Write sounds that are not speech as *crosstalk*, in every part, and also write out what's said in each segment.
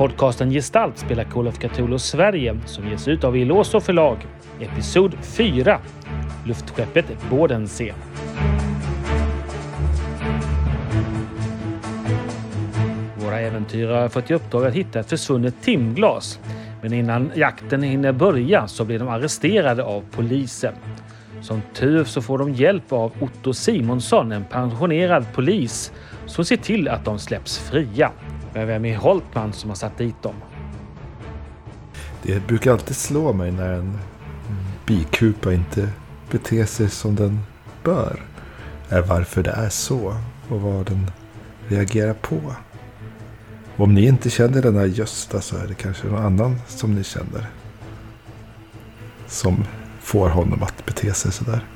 Podcasten Gestalt spelar Call of Cthulhu Sverige som ges ut av Iloso förlag. Episod 4. Luftskeppet Bodensee. Våra äventyrare har fått i uppdrag att hitta ett försvunnet timglas. Men innan jakten hinner börja så blir de arresterade av polisen. Som tur så får de hjälp av Otto Simonsson, en pensionerad polis, som ser till att de släpps fria. Men vem är Holtman som har satt dit dem? Det brukar alltid slå mig när en bikupa inte beter sig som den bör. Är varför det är så och vad den reagerar på. Om ni inte känner den här Gösta så är det kanske någon annan som ni känner. Som får honom att bete sig sådär.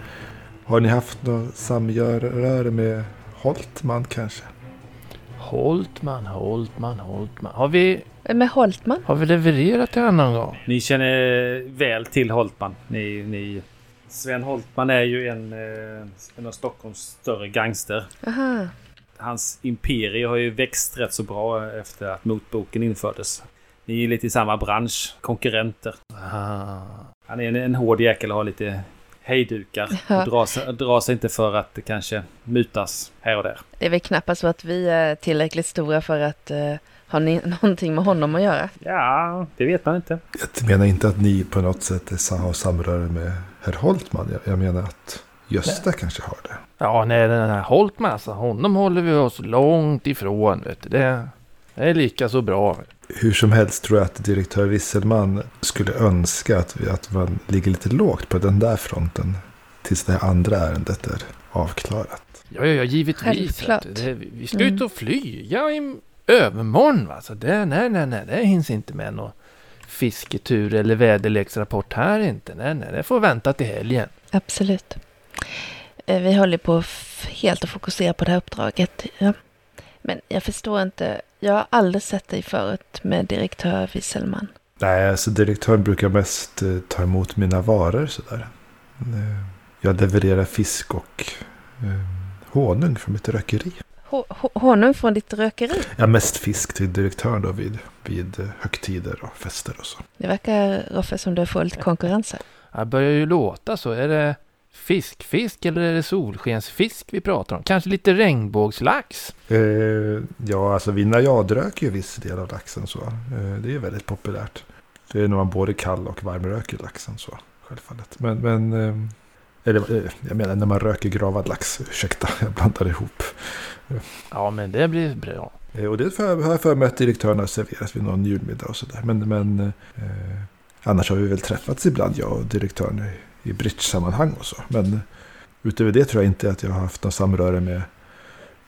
Har ni haft något samröre med Holtman kanske? Holtman, Holtman, Holtman. Har vi, Med Holtman? har vi levererat till honom någon gång? Ni känner väl till Holtman. Ni, ni... Sven Holtman är ju en, eh, en av Stockholms större gangster. Aha. Hans imperie har ju växt rätt så bra efter att motboken infördes. Ni är lite i samma bransch, konkurrenter. Ah. Han är en, en hård jäkel och har lite hejdukar. Ja. *laughs* Och drar, sig- inte för att det kanske mutas här och där. Det är väl knappast så att vi är tillräckligt stora för att eh, ha ni- *laughs* någonting med honom att göra. Ja, det vet man inte. Jag menar inte att ni på något sätt är har samröre med herr Holtman. Jag, jag menar att Gösta kanske har det. Ja, nej, den här Holtman alltså, honom håller vi oss långt ifrån. Vet du. Det, det är lika så bra. Hur som helst tror jag att direktör Wisselman skulle önska att, vi, att man ligger lite lågt på den där fronten. Tills det här andra ärendet är avklarat. Ja, ja, ja givetvis. Självklart. Det, vi ska ut och flyga i övermorgon. Va? Så det, nej, nej, nej, det hinns inte med någon fisketur eller väderleksrapport här inte. Nej, nej, det får vänta till helgen. Absolut. Eh, Vi håller på helt att fokusera på det här uppdraget. Ja. Men jag förstår inte. Jag har aldrig sett dig förut med direktör Wisselman. Nej, alltså direktören brukar mest eh, ta emot mina varor sådär. Eh, jag levererar fisk och eh, honung från mitt rökeri. Ho- ho- honung från ditt rökeri. Ja, mest fisk till direktören då vid, vid högtider och fester och så. Det verkar, Roffe, som du har fullt konkurrenser. Det börjar ju låta så. Är det fiskfisk eller är det solskensfisk vi pratar om? Kanske lite regnbågslax? Eh, ja, alltså vi najadröker ju viss del av laxen så. Eh, det är väldigt populärt. Det är när man både kall och varmröker laxen så. Självfallet. Men, men eh, eller, eh, jag menar när man röker gravad lax. Ursäkta, jag blandar ihop. Ja, men det blir bra. Eh, och det har jag för mig att direktören har serverat vid någon julmiddag och sådär. Men, men eh, annars har vi väl träffats ibland, jag och direktören, i, bridge-sammanhang och så. Men utöver det tror jag inte att jag har haft något samröre med,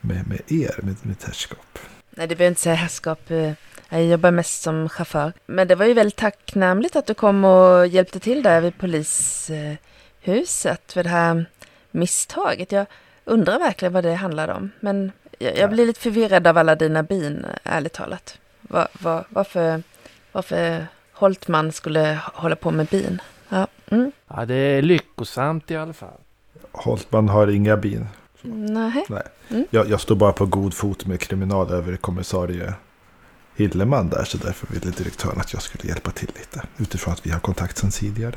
med, med er, med mitt herrskap. Nej, du behöver inte säga herrskap. eh, Jag jobbar mest som chaufför. Men det var ju väldigt tacknämligt att du kom och hjälpte till där vid polishuset för det här misstaget. Jag undrar verkligen vad det handlade om. Men jag, jag blir lite förvirrad av alla dina bin, ärligt talat. Va, va, varför, varför Holtman skulle hålla på med bin? Ja, mm. Ja, det är lyckosamt i alla fall. Holtman har inga bin. Nej. Jag, jag står bara på god fot med kriminalöverkommissarie Hilleman där. Så därför ville direktören att jag skulle hjälpa till lite. Utifrån att vi har kontakt sedan tidigare.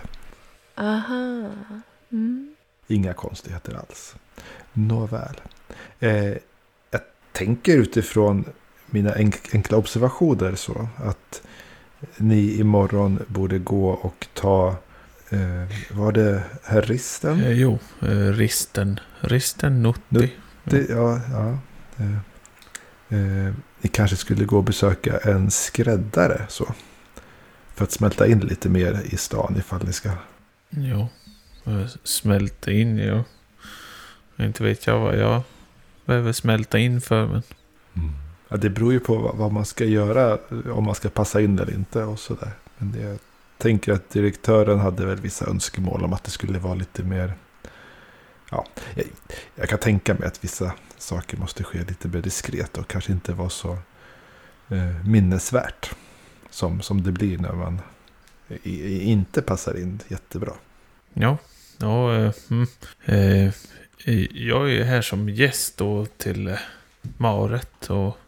Aha. Mm. Inga konstigheter alls. Nåväl. Eh, jag tänker utifrån mina enk- enkla observationer så att ni imorgon borde gå och ta, var det herr Risten? Eh, jo, eh, risten. Risten Nutti. Nu- Det, ja, ja. Eh, eh, ni kanske skulle gå och besöka en skräddare så. För att smälta in lite mer i stan ifall ni ska. Jo. Eh, Smälta in, jo. Inte vet jag vad jag behöver smälta in för. Men Ja, det beror ju på vad, man ska göra. Om man ska passa in eller inte och sådär. Men det, tänker att direktören hade väl vissa önskemål om att det skulle vara lite mer. Ja, jag, jag kan tänka mig att vissa saker måste ske lite mer diskret och kanske inte vara så eh, minnesvärt. Som, som det blir när man i, i, inte passar in jättebra. ja. Ja, eh, mm. eh, jag är ju här som gäst då till eh, Maret och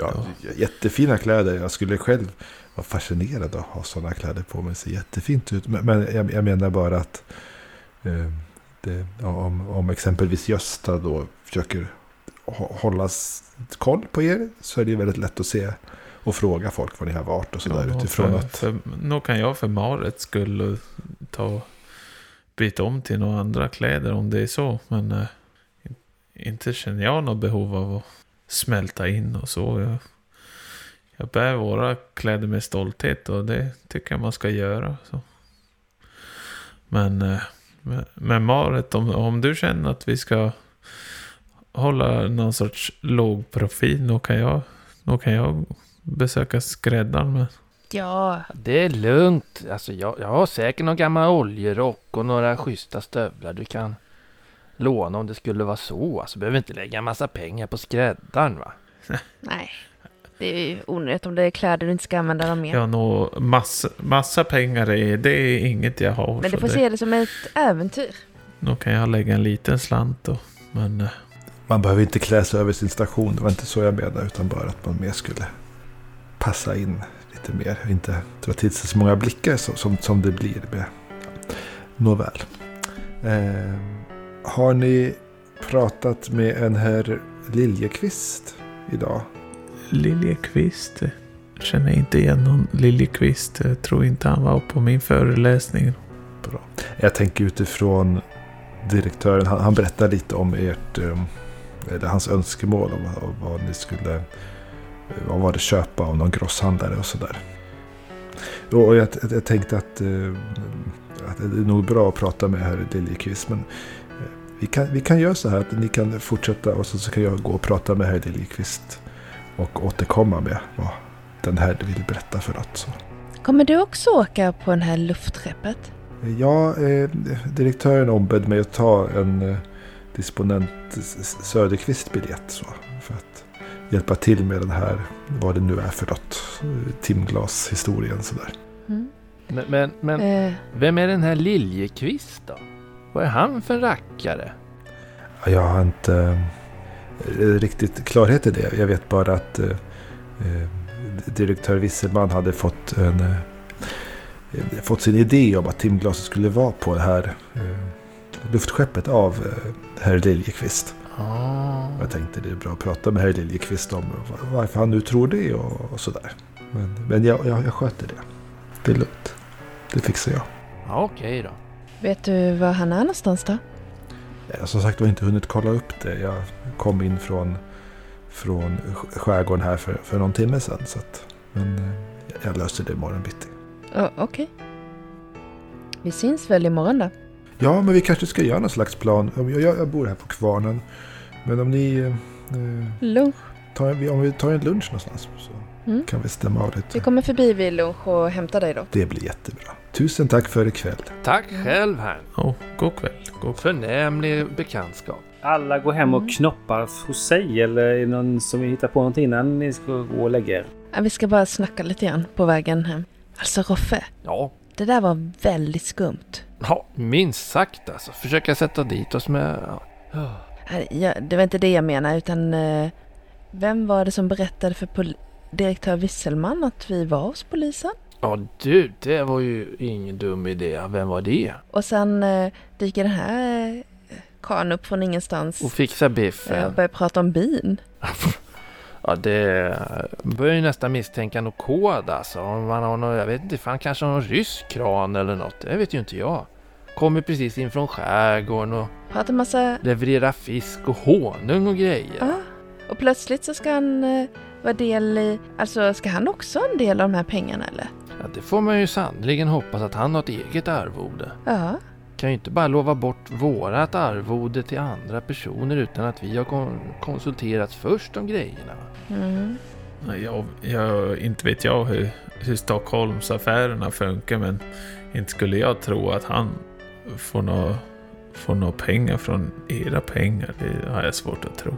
Ja, jättefina kläder. Jag skulle själv vara fascinerad av att ha sådana kläder på mig. Det ser jättefint ut. Men, men jag, jag menar bara att eh, det, om, om exempelvis Gösta då försöker hå- hålla koll på er så är det väldigt lätt att se och fråga folk var ni har varit och sådär Ja, utifrån för, att... För, nog kan jag för Marets skull ta byta om till några andra kläder om det är så. Men eh, in- inte känner jag något behov av att smälta in och så. Jag, jag bär våra kläder med stolthet och det tycker jag man ska göra. Så. Men, eh, men- men Marit, om, om du känner att vi ska hålla någon sorts låg profil, då kan jag, då kan jag besöka skräddaren. Men Ja, Det är lugnt. Alltså jag, jag har säkert någon gammal oljerock och några schyssta stövlar du kan låna om det skulle vara så. Alltså behöver inte lägga en massa pengar på skräddaren va? nej. Det är ju onödigt om det är kläder du inte ska använda dem mer. Jag har nog massa, massa pengar, i, det är inget jag har. Men du får det, se det som ett äventyr. Då kan jag lägga en liten slant då. Men eh, Man behöver inte klä sig över sin station. Det var inte så jag menade. Utan bara att man mer skulle passa in lite mer. Inte dra till sig så många blickar som, som, som det blir med. Nåväl. Eh, har ni pratat med en herr Liljekvist idag? Liljekvist. eh, Känner inte igen någon Liljekvist. Jag tror inte han var på min föreläsning. Bra. Jag tänker utifrån direktören. Han, han berättar lite om ert, eh, eller hans önskemål om, vad ni skulle eh, vad var det köpa av någon grosshandlare och sådär. Och jag, jag, jag tänkte att, eh, att det är nog bra att prata med herr Liljekvist. Men eh, vi kan, vi kan göra så här att ni kan fortsätta och så, så kan jag gå och prata med herr Liljekvist. Och återkomma med vad den här vill berätta för något. Så. Kommer du också åka på det här luftskeppet? Ja, eh, direktören ombedd mig att ta en eh, disponent Söderqvist biljett så, för att hjälpa till med den här, vad det nu är för något, eh, timglashistorien sådär. Mm. Men, men, men Eh, vem är den här Liljekvist då? Vad är han för rackare? Ja, Jag har inte eh, riktigt klarhet i det. Jag vet bara att eh, eh, direktör Wisselman hade fått, en, eh, eh, fått sin idé om att timglaset skulle vara på det här eh, luftskeppet av eh, herr Liljekvist. Ah. Jag tänkte det är bra att prata med herr Liljekvist om va- varför han nu tror det och, och sådär. Men, men jag, jag, jag sköter det. Det är lugnt. Det fixar jag. Ja, Okej då. vet du var han är någonstans då? Jag har som sagt var inte hunnit kolla upp det. Jag kom in från, från sk- skärgården här för, för någon timme sedan. Så att, men eh, jag löser det imorgon bitti. Oh, Okej. Vi syns väl imorgon då? Ja, men vi kanske ska göra någon slags plan. Om Jag, jag bor här på Kvarnen. Men om ni... Eh, Lunch. tar, om vi tar en lunch någonstans så Mm. kan vi stämma av Vi lite. kommer förbi vid lunch och hämtar dig då. Det blir jättebra. Tusen tack för ikväll. Tack själv här. Oh, god kväll. Kväll. Förnämlig bekantskap. Alla går hem och Mm. knoppar hos sig eller är det någon som vill hitta på någonting innan ni ska gå och lägga er? Ja, vi ska bara snacka lite grann på vägen hem. Alltså Roffe, Ja, det där var väldigt skumt. ja minst sagt alltså. Försöka sätta dit oss med... Ja, det var inte det jag menade utan eh, vem var det som berättade för pol- direktör Wisselman att vi var hos polisen? Ja du, det var ju ingen dum idé. Vem var det? Och sen eh, dyker den här eh, karln upp från ingenstans Och fixa eh, och biffen. börjar prata om bin. *laughs* Ja, det börjar ju nästan misstänka något kod alltså. Om man har någon, jag vet inte, fan kanske någon rysk kran eller något. Det vet ju inte jag. Kommer precis in från skärgården och Pratar massa... levererar fisk och honung och grejer. Ja. Och plötsligt så ska han eh, vara del i... Alltså ska han också ha en del av de här pengarna eller? Ja, det får man ju sannoliken hoppas att han har ett eget arvode. Ja. Kan ju inte bara lova bort vårat arvode till andra personer utan att vi har kon- konsulterats först om grejerna. Mm. Nej, Jag, jag, inte vet jag hur, hur Stockholmsaffärerna funkar men inte skulle jag tro att han får några får nå pengar från era pengar. Det har jag svårt att tro.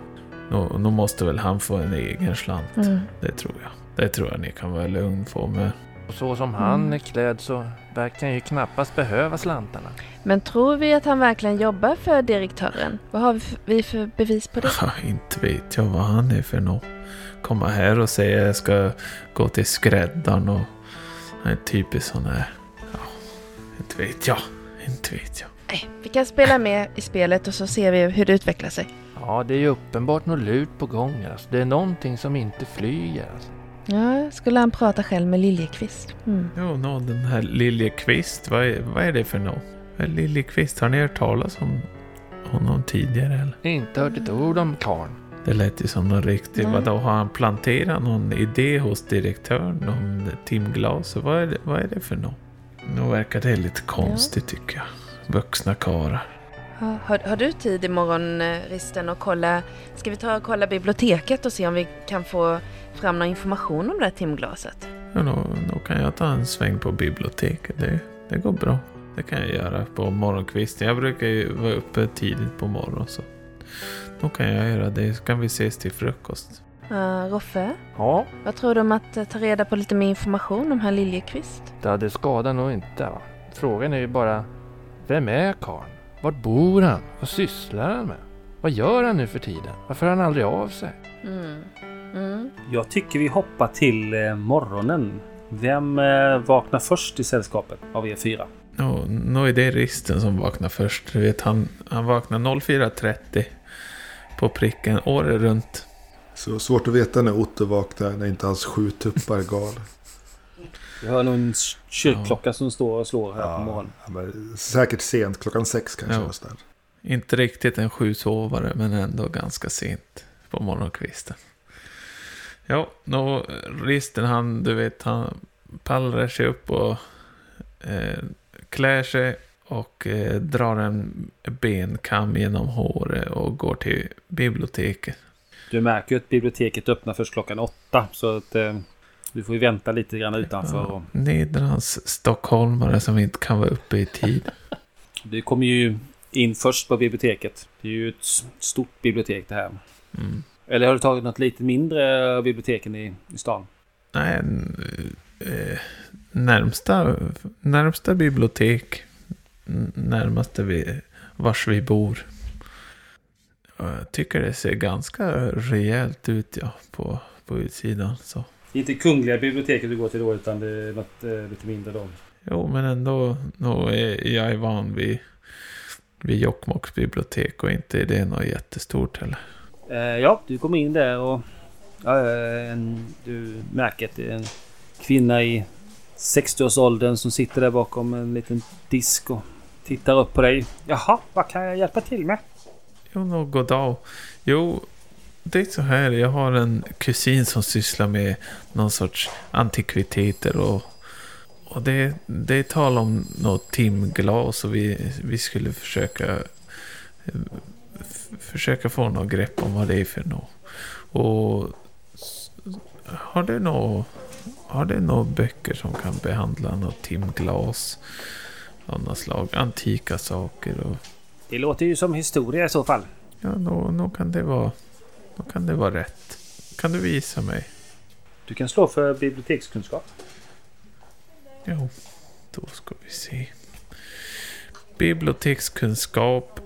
Nå, nå måste väl han få en egen slant. Mm. Det tror jag. Det tror jag ni kan vara lugn på. Men Och så som han Mm. är klädd så verkar han ju knappast behöva slantarna. Men tror vi att han verkligen jobbar för direktören? Vad har vi för, vi för bevis på det? Ja, *laughs* inte vet jag vad han är för något. Komma här och säga att jag ska gå till skräddaren och... Han är typiskt sån här... Ja, inte vet jag. Inte vet jag. Nej, vi kan spela med i spelet och så ser vi hur det utvecklar sig. Ja, det är ju uppenbart något lurt på gång alltså. Det är någonting som inte flyger alltså. Ja, skulle han prata själv med Liljekvist? Mm. Jo, nå, den här Liljekvist. Vad är, vad är det för något? Liljekvist? Har ni hört talas om honom tidigare eller? Inte hört ett ord om karln. Det lät ju som någon riktig... Nej. Vadå, har han planterat någon idé hos direktören om timglas? Vad är det, vad är det för något? Nu verkar det lite konstigt tycker jag. Vuxna karlar. Ha, har, har du tid imorgon, eh, Risten, att kolla... Ska vi ta och kolla biblioteket och se om vi kan få fram någon information om det här timglaset? Ja, då, då kan jag ta en sväng på biblioteket. Det, det går bra. Det kan jag göra på morgonkvisten. Jag brukar ju vara uppe tidigt på morgonen. Så då kan jag göra det. Så kan vi ses till frukost. Uh, Roffe, Ja, vad tror du om att eh, ta reda på lite mer information om herr Liljekvist? det hade skadat nog inte va. Frågan är ju bara, vem är karln? Vart bor han? Vad sysslar han med? Vad gör han nu för tiden? Varför hör han aldrig av sig? Mm. Mm. Jag tycker vi hoppar till eh, morgonen. Vem eh, vaknar först i sällskapet av er fyra? Nå, nå är det Risten som vaknar först. Du vet, han, han vaknar 04.30 på pricken året runt. Så svårt att veta när Otto vaknar när inte hans sju tuppar gal. Vi hör nog en kyrkklocka som står och slår här på morgonen. ja, säkert sent, klockan sex kanske. Ja. någonstans. Inte riktigt en sjusovare, men ändå ganska sent på morgonkvisten. Ja, nå, Risten han, du vet, han pallrar sig upp och eh, klär sig och eh, drar en benkam genom håret och går till biblioteket. Du märker ju att biblioteket öppnar först klockan åtta. Så att eh, du får ju vänta lite grann utanför. Ja, Och Nedrans stockholmare som inte kan vara uppe i tid. du kommer ju in först på biblioteket. Det är ju ett stort bibliotek det här. Mm. Eller har du tagit något lite mindre av biblioteken i, i stan? Nej, eh, närmsta, närmsta bibliotek. Närmaste vi, vars vi bor. Jag tycker det ser ganska rejält ut ja, på, på utsidan. Så. Inte Kungliga biblioteket du går till då utan det är något eh, lite mindre då. Jo, men ändå nog är jag är van vid, vid Jokkmokks bibliotek och inte är det något jättestort heller. Eh, ja, du kommer in där och ja, eh, en, du märker att det är en kvinna i 60-årsåldern som sitter där bakom en liten disk och tittar upp på dig. Jaha, vad kan jag hjälpa till med? Jo, nå, god dag. Jo, det är så här. Jag har en kusin som sysslar med någon sorts antikviteter och, och det, det är tal om något timglas och vi, vi skulle försöka eh, försöka få något grepp om vad det är för något. Och har du något har du några böcker som kan behandla något timglas av något slag? Antika saker och Det låter ju som historia i så fall. Ja, då kan det vara... Då kan det vara rätt. Kan du visa mig? Du kan slå för bibliotekskunskap. Jo, då ska vi se. Bibliotekskunskap.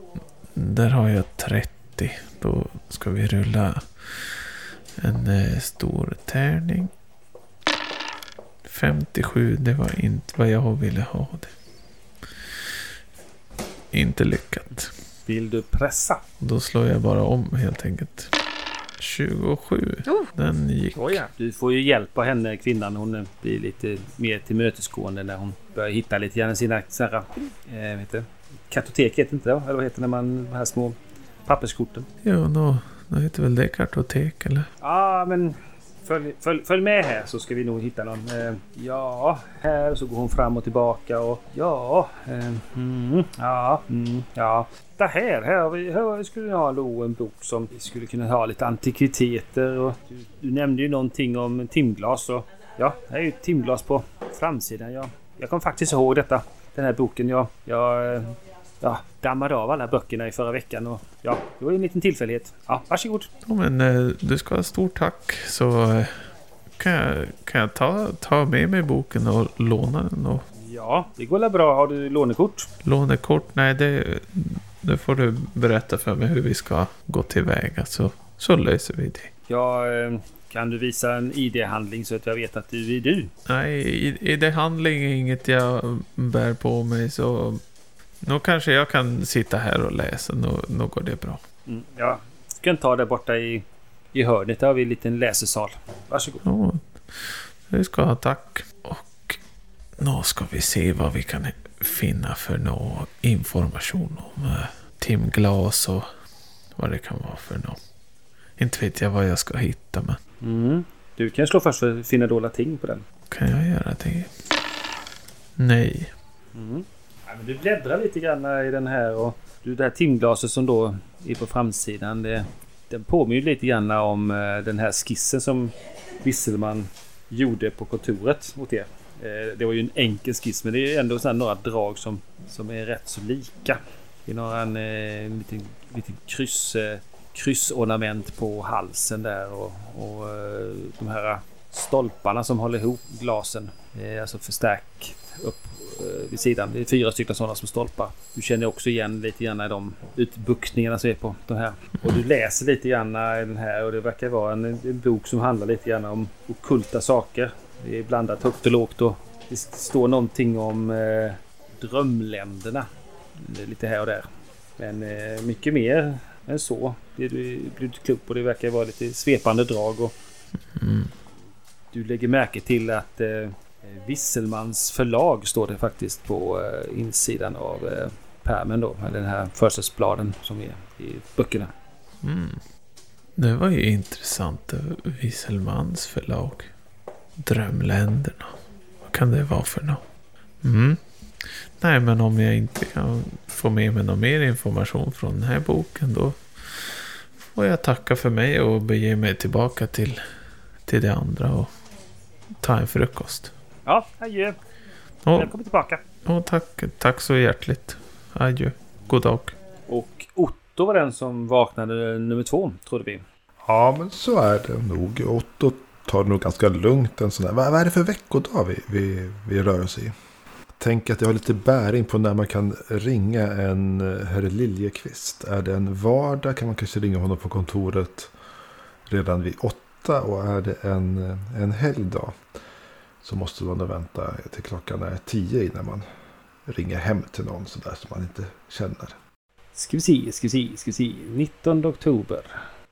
Där har jag 30. Då ska vi rulla en eh, stor tärning. 57, det var inte vad jag ville ha det. Inte lyckat. Vill du pressa? Då slår jag bara om helt enkelt. 27. Oh. Den gick. Du får ju hjälp av henne, kvinnan. Hon blir lite mer tillmötesgående när hon börjar hitta lite grann sina här, eh, vet du, kartotek heter inte det? Eller vad heter det när man, de här små papperskorten? Jo, då, då heter väl det kartotek eller? Ja, men följ, följ, följ med här så ska vi nog hitta någon. Eh, ja, här så går hon fram och tillbaka och ja, eh, mm, ja, mm, ja. Det här, här, har vi, här skulle vi ha en bok som vi skulle kunna ha lite antikviteter och du, du nämnde ju någonting om timglas och ja, här är ju timglas på framsidan. Jag, jag kom faktiskt ihåg detta. Den här boken jag, jag eh, ja, dammade av alla böckerna i förra veckan och ja, det var ju en liten tillfällighet. Ja, varsågod. Ja, men eh, du ska ha stort tack så eh, kan jag, kan jag ta, ta med mig boken och låna den? Och Ja, det går väl bra. Har du lånekort? lånekort? Nej, det, det får du berätta för mig hur vi ska gå tillväga. Så, så löser vi det. Ja, eh, kan du visa en ID-handling så att jag vet att du är du? Nej, i, i det handling är inget jag bär på mig så... Nu kanske jag kan sitta här och läsa. Nu, nu går det bra. Mm, ja, du kan ta det borta i, i hörnet. Där har vi en liten läsesal. Varsågod. Ja, det ska ha tack. Och nu ska vi se vad vi kan finna för någon information om eh, Tim Glas och vad det kan vara för något. Inte vet jag vad jag ska hitta men Mm. Du kan slå först för att finna dolda ting på den. kan jag göra det? Nej. Mm. Men du bläddrar lite grann i den här och du, det här timglaset som då är på framsidan. Det, den påminner lite grann om eh, den här skissen som Wisselman gjorde på kontoret åt er. Eh, det var ju en enkel skiss men det är ändå så här några drag som, som är rätt så lika. Det är några en, eh, en liten, liten kryss, kryssornament på halsen där och, och de här stolparna som håller ihop glasen. Alltså förstärkt upp vid sidan. Det är fyra stycken sådana som stolpar. Du känner också igen lite grann i de utbuktningarna som är på de här. Och du läser lite grann i den här och det verkar vara en, en bok som handlar lite grann om okulta saker. Det är blandat högt och lågt och det står någonting om eh, drömländerna. Lite här och där. Men eh, mycket mer än så du, blir du inte klok på. Det verkar vara lite svepande drag och Mm. du lägger märke till att eh, Eh, Visselmans förlag står det faktiskt på eh, insidan av eh, pärmen då. Eller den här försättsbladen som är i böckerna. Mm. Det var ju intressant. Eh, Visselmans förlag. Drömländerna. Vad kan det vara för något? Mm. Nej, men om jag inte kan få med mig någon mer information från den här boken då får jag tacka för mig och bege mig tillbaka till, till det andra och ta en frukost. Ja, adjö. Och, Välkommen tillbaka. och tack, tack så hjärtligt. Adjö. God dag. Och Otto var den som vaknade nummer två, trodde vi. Ja, men så är det nog. Otto tar det nog ganska lugnt en sån där. Vad vad är det för veckodag vi, vi, vi rör oss i? Tänk att jag har lite bäring på när man kan ringa en eh, herr Liljekvist. Är det en vardag kan man kanske ringa honom på kontoret redan vid åtta. Och är det en, eh, en helgdag så måste man då vänta till klockan är tio innan man ringer hem till någon sådär som man inte känner. Ska vi se, ska vi se, ska vi se. 19 oktober.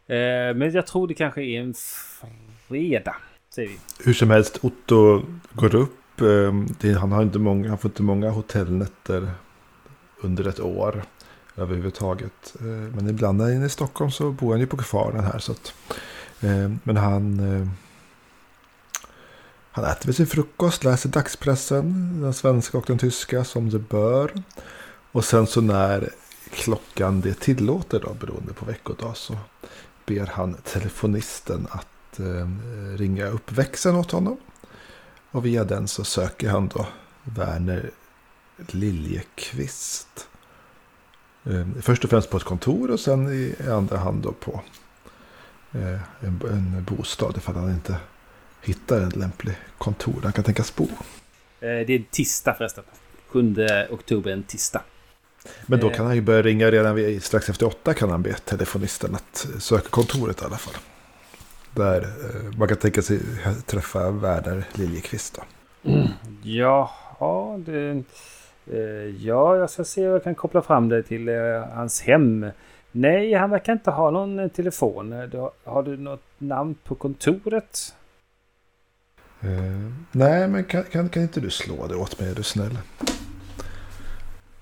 Eh, men jag tror det kanske är en fredag. Säger vi. Hur som helst, Otto går upp. eh, han, har inte många, han får inte många hotellnätter under ett år överhuvudtaget. Eh, Men ibland när han är i Stockholm så bor han ju på kvarnen här. Så att, eh, men han, eh, han äter vid sin frukost, läser dagspressen, den svenska och den tyska som det bör. Och sen så när klockan det tillåter då, beroende på veckodag, så ber han telefonisten att eh, ringa upp växeln åt honom. Och via den så söker han då Werner Liljekvist. Eh, först och främst på ett kontor och sen i andra hand då på eh, en, en bostad ifall han inte hittar en lämplig kontor där han kan tänkas bo. Eh, det är en tisdag förresten. 7 oktober, en tisdag. Men då Eh. kan han ju börja ringa redan vid, strax efter åtta kan han be telefonisten att söka kontoret i alla fall. Där eh, man kan tänka sig träffa Werner Liljekvist. Då. Jaha, det... Ja, jag ska se om jag kan koppla fram det till hans hem. Nej, han verkar inte ha någon telefon. Har du något namn på kontoret? Eh, nej, men kan, kan, kan inte du slå det åt mig är du snäll?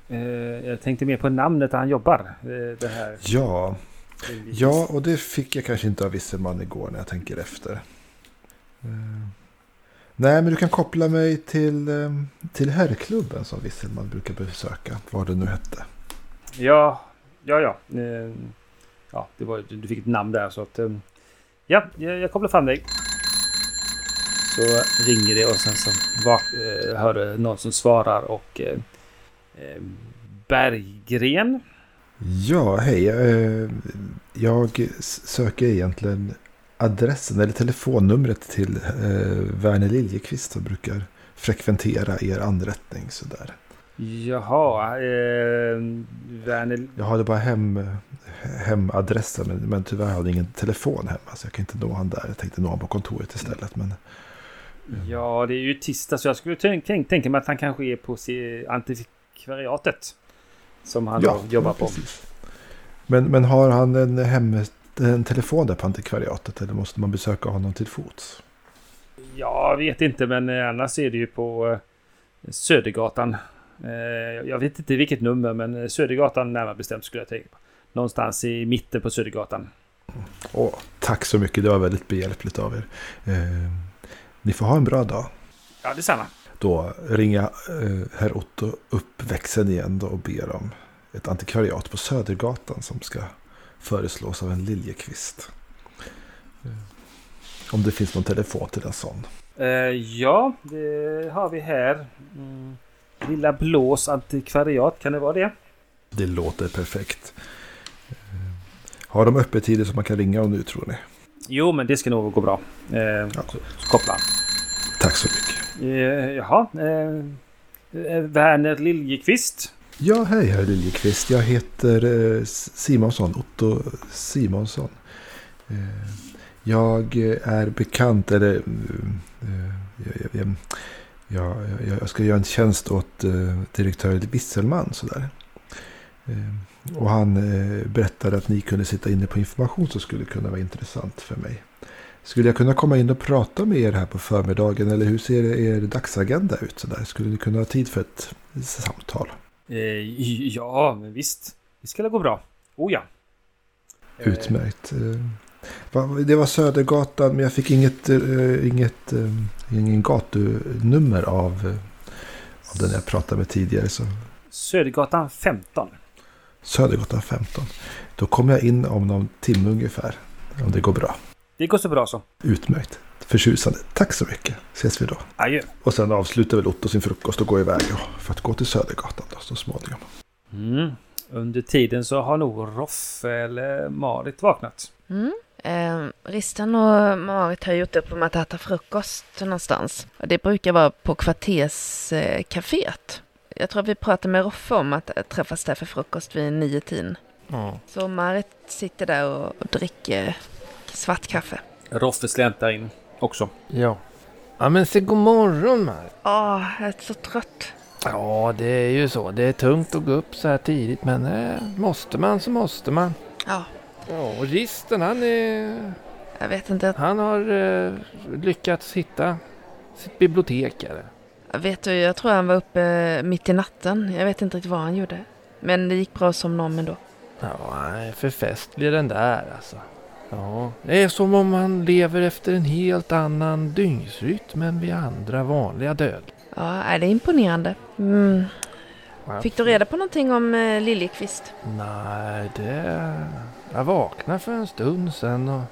Eh, jag tänkte mer på namnet där han jobbar. Eh, det här. Ja, ja, och det fick jag kanske inte av Wisselman igår när jag tänker efter. Eh, nej, men du kan koppla mig till, till herrklubben som Wisselman brukar besöka. Vad det nu hette. Ja, ja, ja. Ja, det var, du fick ett namn där så att... Ja, jag, jag kopplar fram dig. Så ringer det och sen så eh, hör du någon som svarar och... Eh, eh, Berggren. Ja, hej. Jag söker egentligen adressen eller telefonnumret till Verner Liljekvist som brukar frekventera er anrättning sådär. Jaha, eh, Werner... Jag hade bara hem, hemadressen men, men tyvärr hade jag ingen telefon hemma så jag kan inte nå han där. Jag tänkte nå honom på kontoret istället. Men, Ja, det är ju tisdag så jag skulle tänk, tänk, tänka mig att han kanske är på antikvariatet. Som han då jobbar på. precis. Men, men har han en, hem, en telefon där på antikvariatet eller måste man besöka honom till fots? Jag vet inte, men eh, annars är det ju på eh, Södergatan. Eh, Jag vet inte vilket nummer, men Södergatan närmare bestämt skulle jag tänka på. Någonstans i mitten på Södergatan. Åh, tack så mycket, det var väldigt behjälpligt av er. Ni får ha en bra dag. Ja, detsamma. Då ringer eh, herr Otto upp växeln igen då och ber om ett antikvariat på Södergatan som ska föreslås av en Liljekvist. Eh, om det finns någon telefon till en sån. Eh, ja, det har vi här. Mm. Lilla Blås antikvariat, kan det vara det? Det låter perfekt. Eh, har de öppettider som man kan ringa om nu tror ni? Jo, men det ska nog gå bra. Eh, Ja. koppla. Tack så mycket. Eh, jaha. Eh, eh, Werner Liljekvist. Ja, hej herr Liljekvist. Jag heter eh, Simonsson, Otto Simonsson. Eh, jag är bekant, eller eh, jag, jag, jag, jag, ska göra en tjänst åt eh, direktör Wisselman. Sådär. Och han eh, berättade att ni kunde sitta inne på information som skulle kunna vara intressant för mig. Skulle jag kunna komma in och prata med er här på förmiddagen? Eller hur ser er dagsagenda ut? Sådär? Skulle ni kunna ha tid för ett samtal? Eh, ja, men visst. Det ska gå bra. Oh ja. Eh, Utmärkt. Eh, Det var Södergatan men jag fick inget, eh, inget ingen gatunummer av, av den jag pratade med tidigare. Så Södergatan 15. Södergatan 15. Då kommer jag in om någon timme ungefär. Om det går bra. Det går så bra så. Utmärkt. Förtjusande. Tack så mycket. Ses vi då. Adjö. Och sen avslutar väl Otto sin frukost och går iväg för att gå till Södergatan då, så småningom. Mm. Under tiden så har nog Roffe eller Marit vaknat. Mm. Eh, Ristan och Marit har gjort upp om att äta frukost någonstans. Och det brukar vara på kvarterscaféet. Jag tror att vi pratar med Roffe om att träffas där för frukost vid nio tiden. Ja. Så Marit sitter där och, dricker svart kaffe. Roffe släntar in också. Ja. Ja men se god morgon Marit. Åh, jag är så trött. Ja det är ju så. Det är tungt att gå upp så här tidigt men eh, måste man så måste man. Ja, Ja och Risten han är... jag vet inte. Han har eh, lyckats hitta sitt bibliotek eller? Jag vet du, jag tror han var uppe mitt i natten. Jag vet inte riktigt vad han gjorde. Men det gick bra att somna om ändå. Ja, för festlig den där alltså. Ja, det är som om han lever efter en helt annan dygnsrytm än vi andra vanliga död. Ja, är det är imponerande. Mm. Fick du reda på någonting om eh, Liljekvist? Nej, det... Jag vaknade för en stund sedan och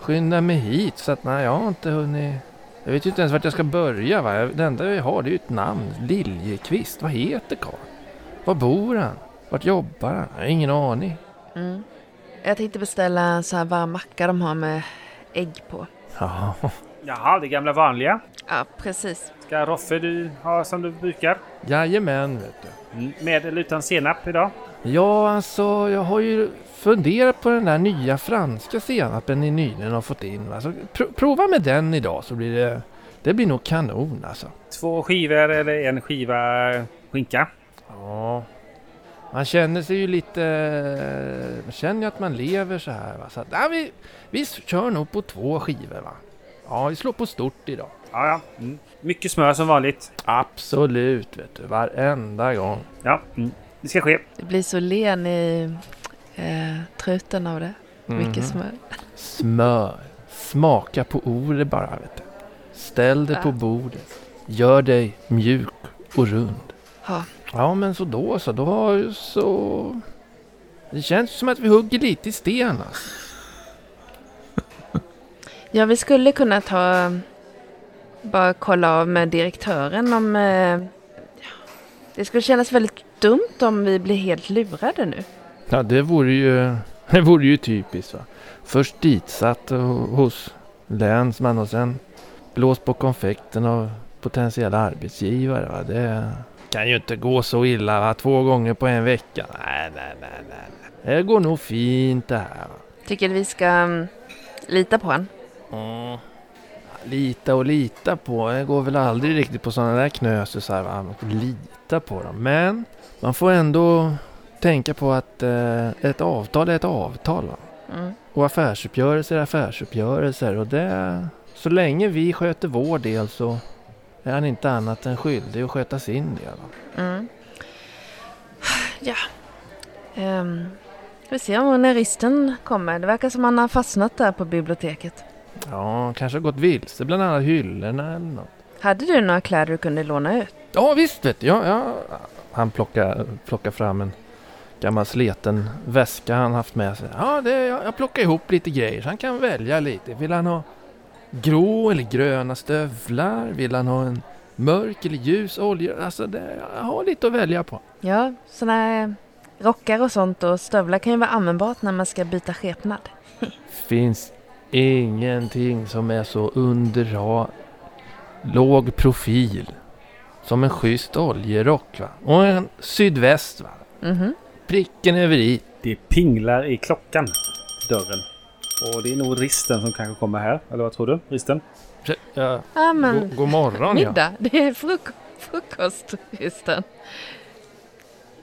skyndade mig hit så att nej, jag har inte hunnit... Jag vet ju inte ens vart jag ska börja va. Det enda jag har det är ju ett namn. Liljekvist. Vad heter karln? Var bor han? Vart jobbar han? Jag har ingen aning. Mm. Jag tänkte beställa en sån här varm macka de har med ägg på. Ja, Jaha, det gamla vanliga. Ja, precis. Ska Roffe du ha som du brukar? jajamän vet du. Mm. Med eller utan senap idag? Ja, alltså jag har ju funderat på den där nya franska senapen ni nyligen har fått in. Alltså, pr- prova med den idag så blir det... Det blir nog kanon alltså. Två skivor eller en skiva skinka? Ja. Man känner sig ju lite... Man känner ju att man lever så här va. Så att, ja, vi, vi kör nog på två skivor va. Ja, vi slår på stort idag. Ja, ja. Mm. Mycket smör som vanligt. Absolut vet du, varenda gång. Ja, mm. det ska ske. Det blir så len i eh, truten av det. Mycket Mhm. smör. Smör. Smaka på ordet bara vet du. Ställ det på Ja. bordet. Gör dig mjuk och rund. Ja. Ja men så då så, då så... Det känns som att vi hugger lite i sten alltså. *laughs* ja, vi skulle kunna ta... Bara kolla av med direktören om... Eh, det skulle kännas väldigt dumt om vi blir helt lurade nu. Ja det vore ju *laughs* Det vore ju typiskt va. Först ditsatt ho- hos länsman och sen blåst på konfekten av potentiella arbetsgivare. Va? Det kan ju inte gå så illa va? Två gånger på en vecka. Nej, nej, nej, nej. Det går nog fint det här. Va? Tycker vi ska mm, lita på honom? Mm. Lita och lita på. Det går väl aldrig riktigt på sådana där knösusar. Va? Man får lita på dem. Men man får ändå tänka på att eh, ett avtal är ett avtal. Mm. Och affärsuppgörelser är affärsuppgörelser. Och det, så länge vi sköter vår del så är han inte annat än skyldig att sköta sin del. Mm. Ja. Um, vi ser om när risten kommer. Det verkar som han har fastnat där på biblioteket. Ja, kanske har gått vilse bland alla hyllorna eller något. Hade du några kläder du kunde låna ut? Ja visst vet du. Ja, ja. Han plockar, plockar fram en gammal sleten väska han haft med sig. Ja, det, jag, jag plockar ihop lite grejer så han kan välja lite. Vill han ha grå eller gröna stövlar? Vill han ha en mörk eller ljus olja? Alltså det, jag har lite att välja på. Ja, här rockar och sånt och stövlar kan ju vara användbart när man ska byta skepnad. *laughs* Finns ingenting som är så underha låg profil som en schysst oljerock va? Och en sydväst va? Mhm. Pricken över i. Det pinglar i klockan. Dörren. Och det är nog risten som kanske kommer här. Eller vad tror du? Risten? Ja, Ja, men god, god morgon ja. middag. Det är fruk frukostristen.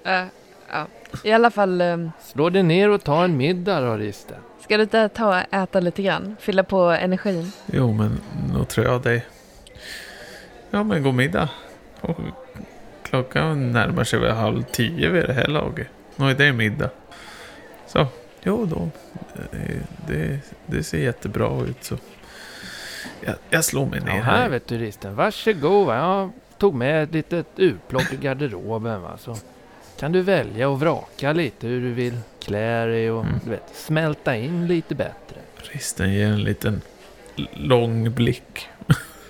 Uh, ja. I alla fall, um, Slå dig ner och ta en middag då Risten. ska du inte ta och äta lite grann? Fylla på energin? Jo, men nu tror jag det. Ja, men god middag. Och klockan närmar sig väl halv tio vid det här laget. Är det middag. Så, jo då. Det, det, det ser jättebra ut så. Jag, jag slår mig Ja, ner här vet du Risten. Varsågod. va. Jag tog med ett litet urplock i garderoben va. Så kan du välja och vraka lite hur du vill klä dig och Mm. du vet, smälta in lite bättre. Risten ger en liten lång blick.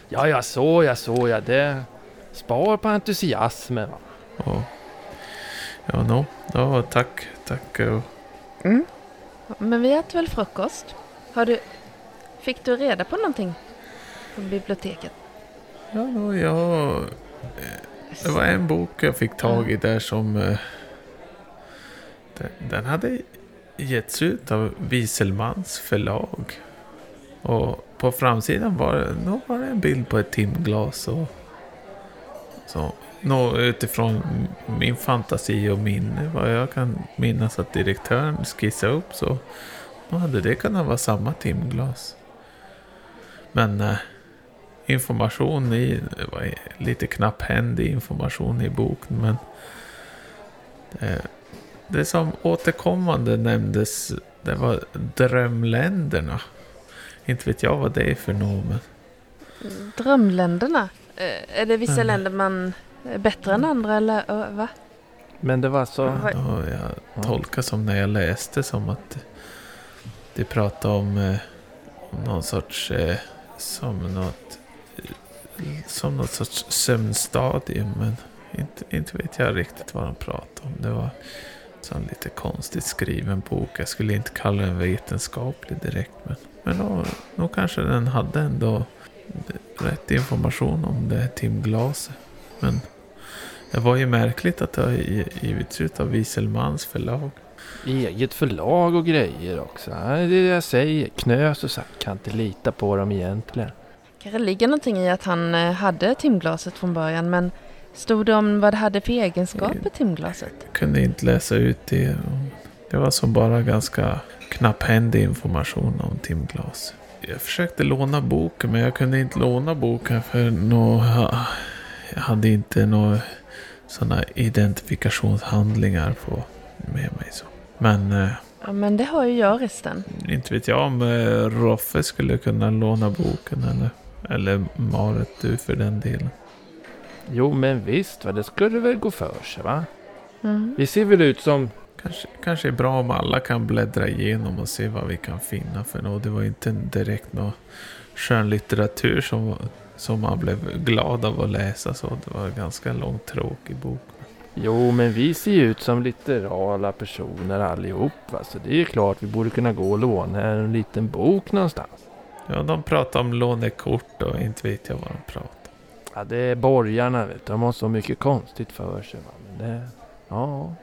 Ja, jag så, jag så, ja. Det spar på entusiasmen va. Och, ja, no. ja, tack. Tack. Mm. Men vi äter väl frukost? Har du, fick du reda på någonting på biblioteket? ja, no, jag... Det var en bok jag fick tag i där som... eh, Den, hade getts ut av Wieselmans förlag. Och på framsidan var det, var det en bild på ett timglas. Och, så, nå, utifrån min fantasi och minne, vad jag kan minnas att direktören skissade upp så då hade det kunnat vara samma timglas. Men eh, information i, det var lite knapphändig information i boken men det, det som återkommande nämndes det var drömländerna. Inte vet jag vad det är för något men Drömländerna? Eh, Är det vissa Mm. länder man bättre än andra eller va? Men det var så... Ja, jag Ja. tolkar som när jag läste som att det pratade om, eh, om någon sorts eh, som något som något sorts sömnstadium men inte, inte vet jag riktigt vad de pratade om. Det var en sån lite konstigt skriven bok. Jag skulle inte kalla den vetenskaplig direkt men, men då, då kanske den hade ändå rätt information om det här timglaset. Men det var ju märkligt att det har gi- givits ut av Wieselmans förlag. Eget förlag och grejer också. Det är det jag säger. Knös och så. Kan inte lita på dem egentligen. Kanske ligger någonting i att han eh, hade timglaset från början men stod det om vad det hade för egenskaper timglaset? Kunde inte läsa ut det. Det var som bara ganska knapphändig information om timglas. Jag försökte låna boken men jag kunde inte låna boken för nå, jag hade inte några sådana identifikationshandlingar på, med mig. Så. Men eh, Ja men det har ju jag resten. inte vet jag om eh, Roffe skulle kunna låna boken eller, eller Marit du för den delen. Jo men visst va. Det skulle väl gå för sig va. Mm. Vi ser väl ut som... Kanske, kanske är bra om alla kan bläddra igenom och se vad vi kan finna för något. Det var inte direkt någon skönlitteratur som, som man blev glad av att läsa. Så det var en ganska lång tråkig bok. Jo, men vi ser ju ut som litterala personer allihop. Va? Så det är ju klart vi borde kunna gå och låna en liten bok någonstans. Ja, de pratar om lånekort och inte vet jag vad de pratar Ja, det är borgarna vet du. De har så mycket konstigt för sig. Va? Men det, ja.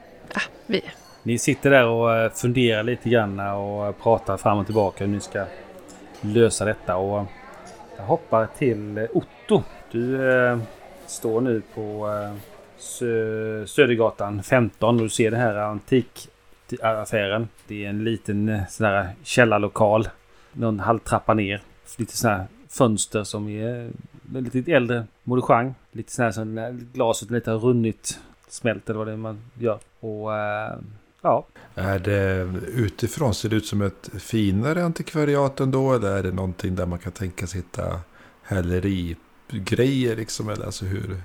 Vi, Ni sitter där och eh, funderar lite grann och eh, pratar fram och tillbaka hur ni ska lösa detta. Och jag hoppar till eh, Otto. Du eh, står nu på eh, Sö Södergatan 15 och du ser den här antikaffären. Det är en liten eh, sån här källarlokal. Någon halvtrappa ner. Lite sådana här fönster som är eh, lite äldre modechang. Lite sån här som när glaset lite har runnit. Smält eller vad det är man gör. Och eh, ja, Är det utifrån, ser det ut som ett finare antikvariat ändå? Eller är det någonting där man kan tänka sig hitta hälerigrejer liksom? Eller alltså hur,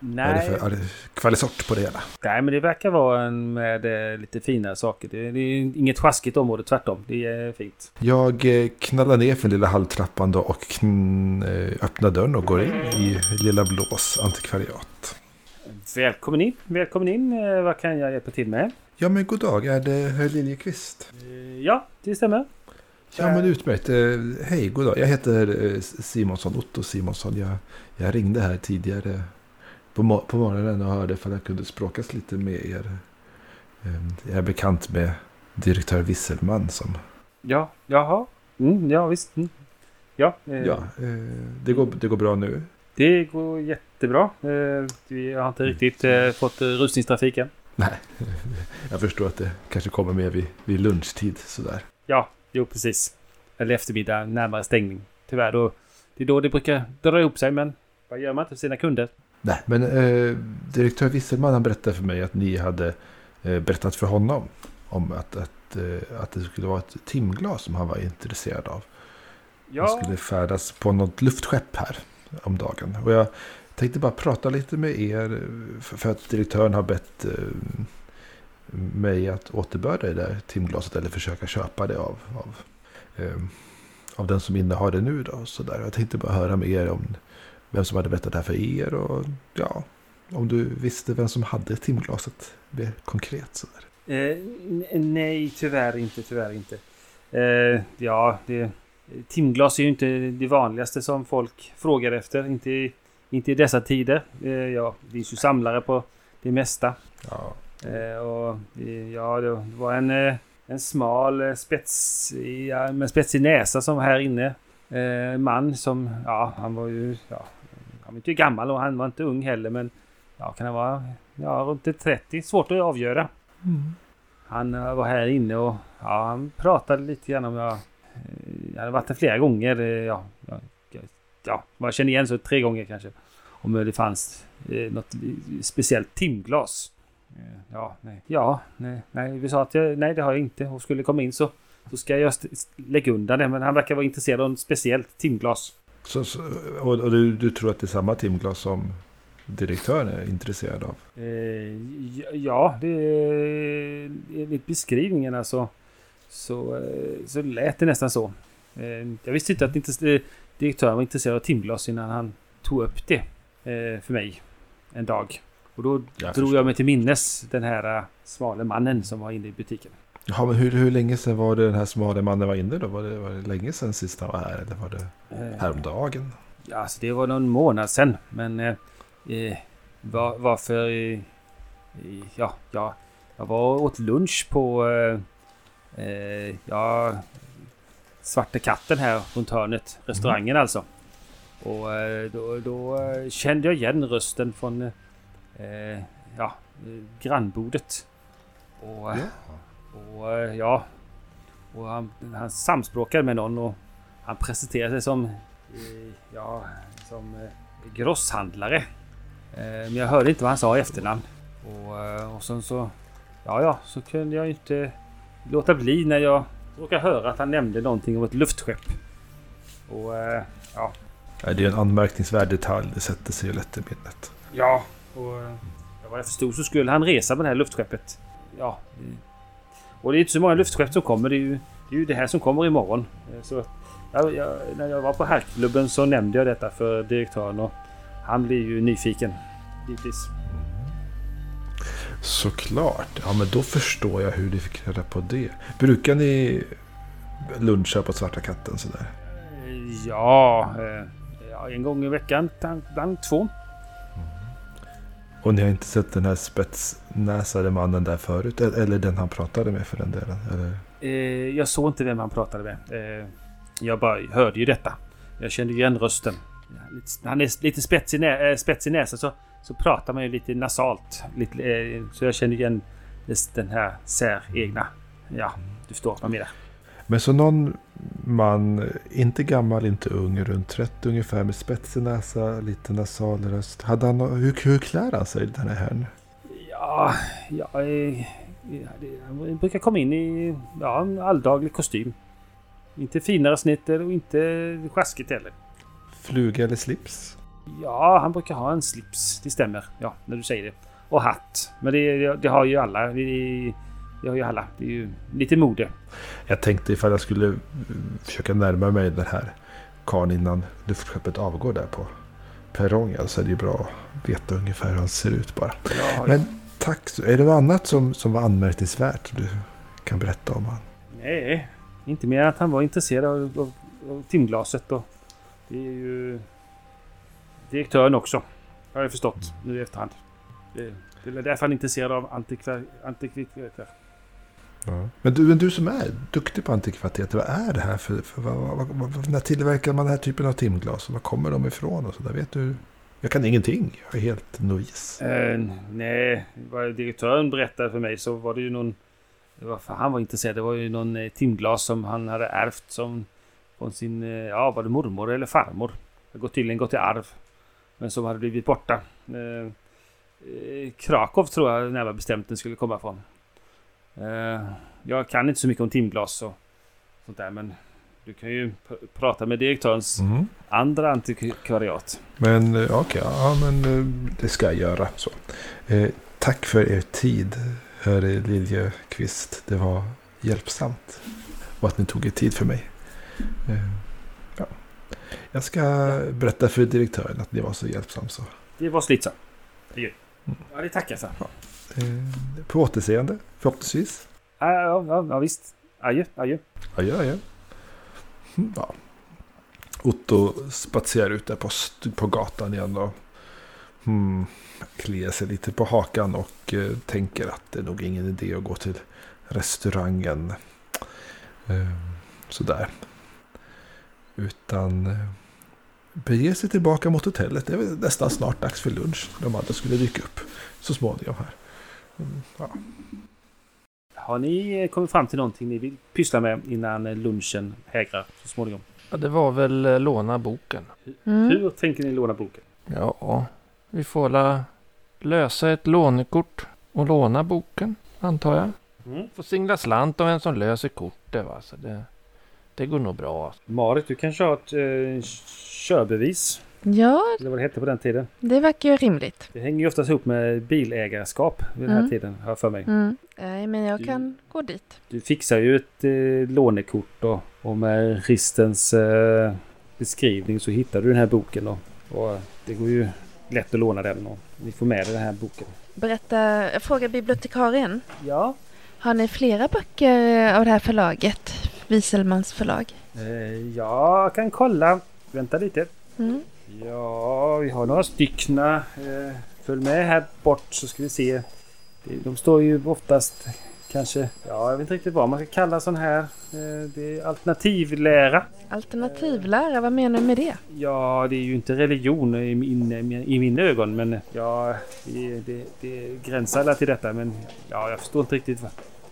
vad är det nej. för är det kvalisort på det hela? Nej, men det verkar vara en med eh, lite finare saker. Det, det är inget sjaskigt område, tvärtom. Det är fint. Jag eh, knallar ner för lilla halvtrappan då och kn, eh, öppnar dörren och går in i Lilla Blås antikvariat. Välkommen in, välkommen in. Eh, Vad kan jag hjälpa till med? Ja men god dag, är det herr Liljekvist? Eh, Ja, det stämmer. Ja men utmärkt. Eh, Hej, god dag. Jag heter eh, Simonsson, Otto Simonsson. Jag, jag ringde här tidigare på, på morgonen och hörde för jag kunde språkas lite med er. Eh, Jag är bekant med direktör Wisselman som... Ja, jaha. Mm, ja, visst. Mm. Ja, eh, Ja, eh, det, går, det går bra nu. det går jättebra. Eh, Vi har inte riktigt eh, fått eh, rusningstrafiken. Nej, jag förstår att det kanske kommer mer vid, vid lunchtid sådär. Ja, jo precis. Eller eftermiddag, närmare stängning. Tyvärr, då, det är då det brukar dra ihop sig. Men vad gör man inte för sina kunder? Nej, men eh, direktör Wisselman han berättade för mig att ni hade eh, berättat för honom om att, att, eh, att det skulle vara ett timglas som han var intresserad av. Ja, Han skulle färdas på något luftskepp här om dagen. Och jag tänkte bara prata lite med er. För, att direktören har bett eh, mig att återbörda det där timglaset. Eller försöka köpa det av, av, ehm, av den som innehar det nu. Då, så där. Jag tänkte bara höra med er om vem som hade berättat det här för er. Och ja, om du visste vem som hade timglaset mer konkret. Så där. Eh, nej, tyvärr inte. Tyvärr inte. Eh, ja, det, timglas är ju inte det vanligaste som folk frågar efter. Inte, i- inte i dessa tider. Eh, ja, det finns ju samlare på det mesta. Ja. Eh, och ja, det var en, eh, en smal spets, ja, med spetsig näsa som var här inne. Eh, man som, ja, han var ju, ja, han var inte gammal och han var inte ung heller men ja, kan han vara, ja, runt 30. Svårt att avgöra. Han eh, var här inne och ja, han pratade lite grann om jag... Jag hade varit där flera gånger. Ja, ja, jag känner igen så tre gånger kanske. Om det fanns eh, något speciellt timglas. Eh, Ja, nej. Ja, nej, nej. Vi sa att jag, nej, det har jag inte. Och skulle komma in så, så ska jag lägga undan det. Men han verkar vara intresserad av ett speciellt timglas. Så, så, och och du, du tror att det är samma timglas som direktören är intresserad av? Eh, ja- det enligt beskrivningen alltså. Så, eh, så lät det nästan så. Eh, jag visste inte att inte, eh, direktören var intresserad av timglas innan han tog upp det eh, för mig en dag. Och då Jag drog jag mig till minnes den här eh, smale mannen som var inne i butiken. Ja, men hur, hur länge sedan var det den här smala mannen var inne då? Var det, var det länge sedan sist han var här? Eller var det Eh, häromdagen? Ja, alltså det var någon månad sedan. Men eh, var, varför... Eh, ja, ja, jag var åt lunch på... Eh, ja, Svarte katten här runt hörnet. Restaurangen alltså. Och eh, då, då eh, kände jag igen rösten från eh, ja, grannbordet. Och, eh, och ja, och han, han samspråkade med någon och han presenterade sig som Ja, som grosshandlare. Men jag hörde inte vad han sa i efternamn. Och, och sen så... Ja, ja, så kunde jag inte låta bli när jag råkade höra att han nämnde någonting om ett luftskepp. Och eh, ja, det är en anmärkningsvärd detalj. Det sätter sig ju lätt i minnet. ja, och eh, vad jag förstod så skulle han resa med det här luftskeppet. Ja. Och det är inte så många luftskepp som kommer. Det är ju det, är ju det här som kommer imorgon. Eh, Så jag, jag, när jag var på herrklubben så nämnde jag detta för direktören och han blev ju nyfiken. Givetvis. Såklart. Ja, men då förstår jag hur ni fick reda på det. Brukar ni luncha på Svarta katten sådär? Ja, eh, ja en gång i veckan. Ibland två. Och ni har inte sett den här spetsnäsade mannen där förut? E- Eller den han pratade med för den delen? Eller? Eh, jag såg inte vem han pratade med. Eh, jag bara hörde ju detta. Jag kände igen rösten. Han är lite spets i, nä, spets i näsan så, så pratar man ju lite nasalt. Lite, eh, så jag kände igen den här säregna. Ja, du förstår vad jag menar. Men så någon man, inte gammal, inte ung, runt 30 ungefär med spetsig näsa, lite nasal röst. Hade han, hur, hur klär han sig den här herrn? Ja, ja, eh, han brukar komma in i ja, en alldaglig kostym. Inte finare snitt och inte sjaskigt heller. Fluga eller slips? Ja, han brukar ha en slips. Det stämmer. Ja, när du säger det. Och hatt. Men det, det har ju alla. Det, det har ju alla. Det är ju lite mode. Jag tänkte ifall jag skulle mm, försöka närma mig den här karln innan luftskeppet avgår där på perrongen. Så är det ju bra att veta ungefär hur han ser ut bara. Ja, Men tack. Är det något annat som, som var anmärkningsvärt du kan berätta om han? Nej, inte mer än att han var intresserad av, av, av timglaset. Och det är ju direktören också. Har jag förstått nu i efterhand. Det, det är därför han är intresserad av antikvar, antikviteter. Men, du, men du som är duktig på antikviteter, vad är det här för... för vad, vad, vad, när tillverkar man den här typen av timglas? Var kommer de ifrån? Och så där? Vet du? Jag kan ingenting. Jag är helt novis. Eh, nej, vad direktören berättade för mig så var det ju någon... Det var han var intresserad. Det var ju någon eh, timglas som han hade ärvt som... Från sin... Eh, ja, var det mormor eller farmor? Det har tydligen gått i arv. Men som hade blivit borta. Eh, eh, Krakow tror jag närmare bestämt den skulle komma från. Eh, jag kan inte så mycket om timglas och sånt där men... Du kan ju pr- prata med direktörens Mm. andra antikvariat. Men okej, ja men eh, det ska jag göra. Så. Eh, tack för er tid, herr Liljekvist. Det var hjälpsamt. Och att ni tog er tid för mig. Eh, ja. Jag ska berätta för direktören att ni var så hjälpsam. Så. Det var slitsamt. Det. Ja, det tackar jag för. Eh, på återseende, förhoppningsvis. Ja, ja, ja, ja visst. Adjö, adjö. Adjö, adjö. Mm, Ja. Otto spatserar ut där på, på gatan igen och hmm, kliar sig lite på hakan och eh, tänker att det är nog ingen idé att gå till restaurangen. Eh, sådär. Utan beger sig tillbaka mot hotellet. Det är väl nästan snart dags för lunch. De andra skulle dyka upp så småningom här. Mm, ja. Har ni eh, kommit fram till någonting ni vill pyssla med innan eh, lunchen hägrar så småningom? Ja, det var väl eh, låna boken. Mm. Hur tänker ni låna boken? Ja, vi får la lösa ett lånekort och låna boken, antar jag. Mm. Får singla slant av en som löser kortet va. Så det, det går nog bra. Marit, du kanske har ett eh, körbevis? Ja, Eller vad det hette på den tiden. det verkar ju rimligt. Det hänger ju oftast ihop med bilägarskap vid den här Mm. tiden, har jag för mig. Mm. Nej, men jag Du- kan gå dit. Du fixar ju ett eh, lånekort och, och med Ristens eh, beskrivning så hittar du den här boken. Och, och det går ju lätt att låna den och ni får med er den här boken. Berätta, jag frågar bibliotekarien. Ja. Har ni flera böcker av det här förlaget? Wieselmans förlag? Eh, jag kan kolla. Vänta lite. Mm. Ja, vi har några styckna. Eh, följ med här bort så ska vi se. De står ju oftast kanske... Ja, jag vet inte riktigt vad man ska kalla sån här. Eh, det är alternativlära. Alternativlära, vad menar du med det? Ja, det är ju inte religion i, min, i mina ögon, men ja, det, det, det gränsar till detta. Men ja, jag förstår inte riktigt va-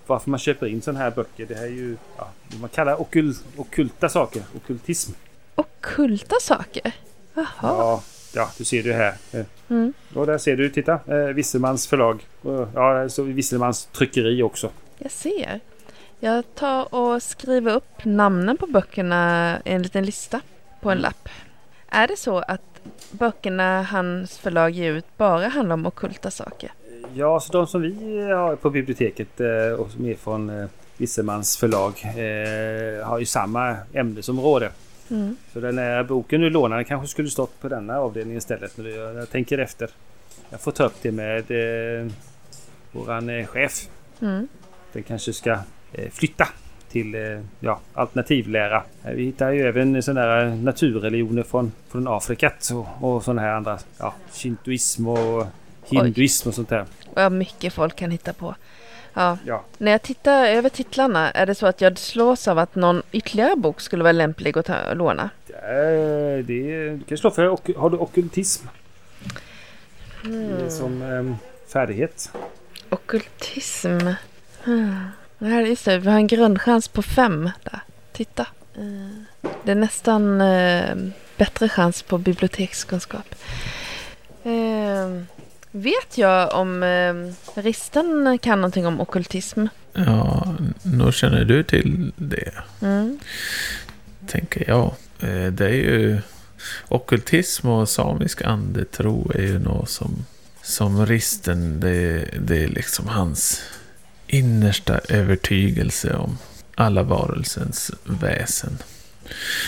varför man köper in sådana här böcker. Det här är ju ja, det man kallar okul, okulta saker, okultism. Ockulta saker? Jaha. Ja, ja, du ser det här. Eh, Mm. Och där ser du, titta. Eh, Wisselmans förlag. Ja, så Wisselmans tryckeri också. Jag ser. Jag tar och skriver upp namnen på böckerna i en liten lista på en lapp. Är det så att böckerna hans förlag ger ut bara handlar om ockulta saker? Ja, så de som vi har på biblioteket eh, och som är från eh, Wisselmans förlag eh, har ju samma ämnesområde. Mm. Så den här boken du lånade kanske skulle stått på denna avdelning istället. När jag tänker efter. Jag får ta upp det med, eh, våran chef. Mm. Den kanske ska eh, flytta till eh, ja, alternativlära. Vi hittar ju även sådana där naturreligioner från, från Afrika och, och sådana här andra. Ja, shintoism och hinduism och sånt där. Vad mycket folk kan hitta på. Ja. Ja. När jag tittar över titlarna är det så att jag slås av att någon ytterligare bok skulle vara lämplig att ta, låna. Det är, du kan slå för ok, Har du okultism Mm. Det som eh, färdighet? Ockultism. Hmm. Det här, just det, vi har en grundchans på fem där. Titta. Eh, Det är nästan eh, bättre chans på bibliotekskunskap. Eh, vet jag om eh, Risten kan någonting om ockultism? Ja, nog känner du till det, Mm. tänker jag. Eh, Det är ju... Ockultism och samisk andetro är ju något som... Som risten, det, det är liksom hans innersta övertygelse om alla varelsens väsen.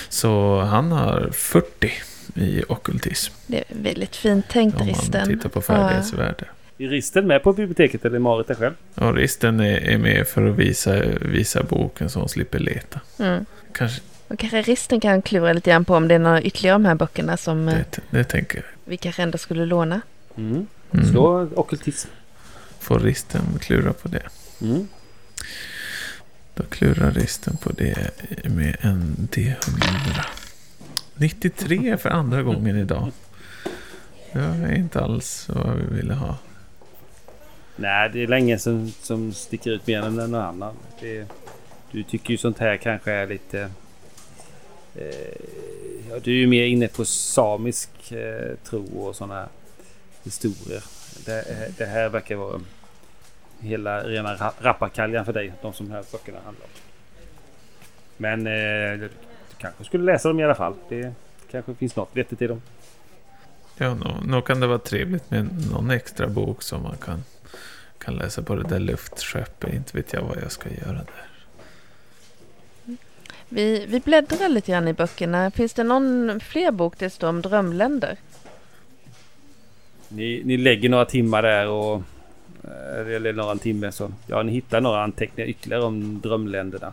Så han har 40 i ockultism. Det är väldigt fint tänkt Om man Risten. tittar på färdighetsvärde. Är Risten med på biblioteket eller är Marit där själv? Och risten är, är med för att visa, visa boken så hon slipper leta. Ja. Mm. Kanske Och kanske Risten kan klura lite grann på om det är några ytterligare av de här böckerna som eh, det, det tänker jag. vi kanske ändå skulle låna. Mm. Mm. Slå okultism. Får risten klura på det. Mm. Då klurar risten på det med en D100. 93 för andra gången idag. Det är inte alls vad vi ville ha. Nej, det är länge som, som sticker ut mer än någon annan. Det, du tycker ju sånt här kanske är lite... Eh, ja, du är ju mer inne på samisk eh, tro och sådana historier. Det, det här verkar vara hela rena ra- rappakaljan för dig, de som här böckerna handlar om. Men eh, kanske skulle läsa dem i alla fall. Det kanske finns något vettigt i dem. Ja, nå, nå kan det vara trevligt med någon extra bok som man kan, kan läsa på det där luftskeppet. Inte vet jag vad jag ska göra där. Vi, vi bläddrar lite grann i böckerna. Finns det någon fler bok det står om drömländer? Ni, ni lägger några timmar där och... eh, Eller några timmar så... Ja, ni hittar några anteckningar ytterligare om drömländerna.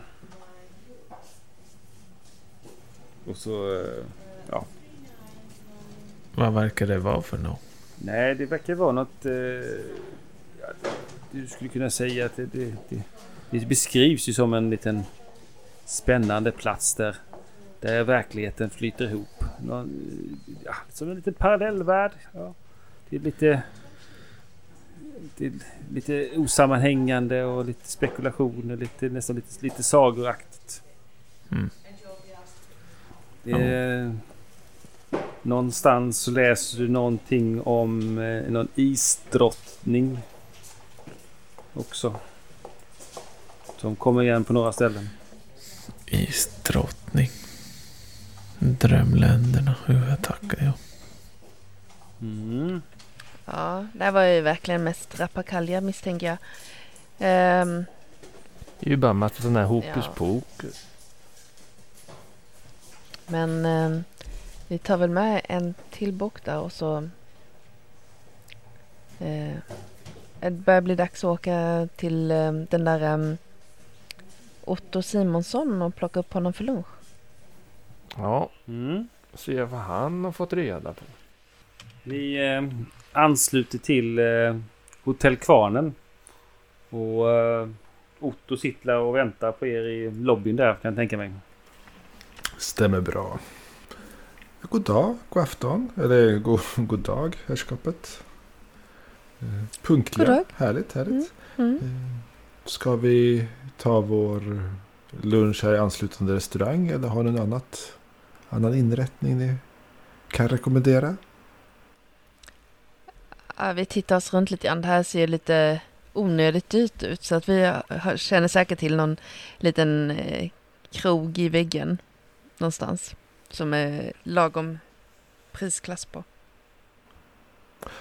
Och så... eh, Ja. Vad verkar det vara för något? Nej, det verkar vara något... Eh, ja, du skulle kunna säga att det, det, det, det beskrivs ju som en liten spännande plats där, där verkligheten flyter ihop. Någon, ja, som en liten parallellvärld. Ja. Det är lite... Det är lite osammanhängande och lite spekulationer, lite, nästan lite, lite sagoraktigt. Mm. Är, Någonstans så läser du någonting om eh, någon isdrottning. Också. Som kommer igen på några ställen. Isdrottning. Drömländerna. Hur jag tackar jag. Mm. Ja, det var ju verkligen mest rappakalja misstänker jag. Ehm, Det är ju bara en massa sådana här hokus Ja. pokus. Men ehm, vi tar väl med en till bok där och så... Eh, det börjar bli dags att åka till ehm, den där ehm, Otto Simonsson och plocka upp honom för lunch. Ja, Mm. se vad han har fått reda på. Ni eh, ansluter till eh, Hotell Kvarnen. Och eh, Otto sitter och väntar på er i lobbyn där kan jag tänka mig. Stämmer bra. God dag, god afton. Eller god, god dag, herrskapet. Eh, Punktliga. God dag. Härligt, härligt. Mm. Eh, Ska vi ta vår lunch här i anslutande restaurang? Eller har ni någon annat, annan inrättning ni kan rekommendera? Ja, vi tittar oss runt lite grann. Det här ser lite onödigt dyrt ut. Så att vi känner säkert till någon liten eh, krog i väggen någonstans. Som är lagom prisklass på.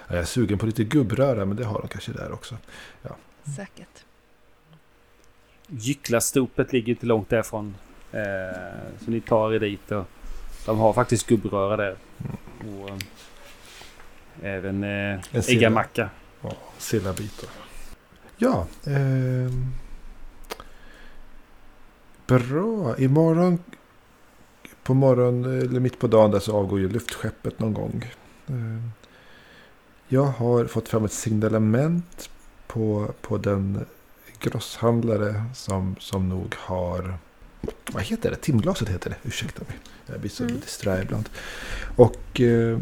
Jag är sugen på lite gubbröra, men det har de kanske där också. Säkert. Gycklastopet ligger inte långt därifrån. Eh, så ni tar er dit och de har faktiskt gubbröra där. Och eh, även eh, äggamacka. Ja, sillabitar. Ja. Eh, bra. Imorgon på morgon eller mitt på dagen där så avgår ju luftskeppet någon gång. Eh, jag har fått fram ett signalement på, på den grosshandlare som, som nog har... Vad heter det? Timglaset heter det. Ursäkta mig. Jag blir så Mm. disträ ibland. Och eh,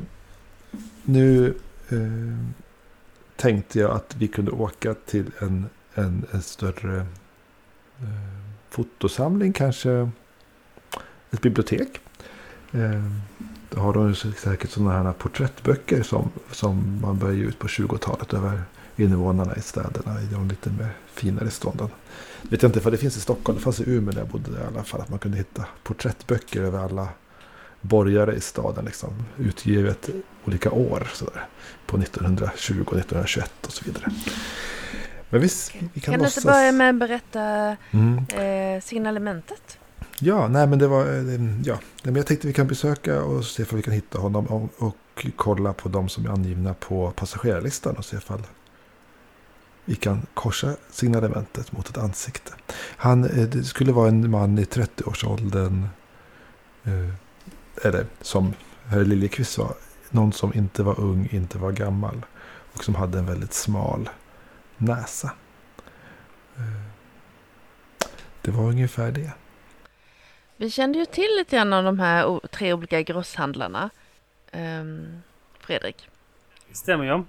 nu eh, tänkte jag att vi kunde åka till en, en, en större eh, fotosamling. Kanske ett bibliotek. Eh, då har de säkert sådana här porträttböcker som, som man började ge ut på 20-talet över invånarna i städerna i de lite mer finare stånden. Vet jag inte för det finns i Stockholm, det fanns i Umeå där jag bodde i alla fall, att man kunde hitta porträttböcker över alla borgare i staden, liksom, utgivet olika år, sådär, på 1920, 1921 och så vidare. Men visst, vi kan, Kan du inte börja med att berätta Mm. eh, signalementet? Ja, nej men det var, eh, ja, men jag tänkte vi kan besöka och se om vi kan hitta honom och, och kolla på de som är angivna på passagerarlistan och se ifall vi kan korsa signalementet mot ett ansikte. Han eh, det skulle vara en man i 30-årsåldern. Eh, eller som herr Liljeqvist sa, någon som inte var ung, inte var gammal. Och som hade en väldigt smal näsa. Det var ungefär det. Vi kände ju till lite grann av de här tre olika grosshandlarna. Ehm, Fredrik. Stämmer ja.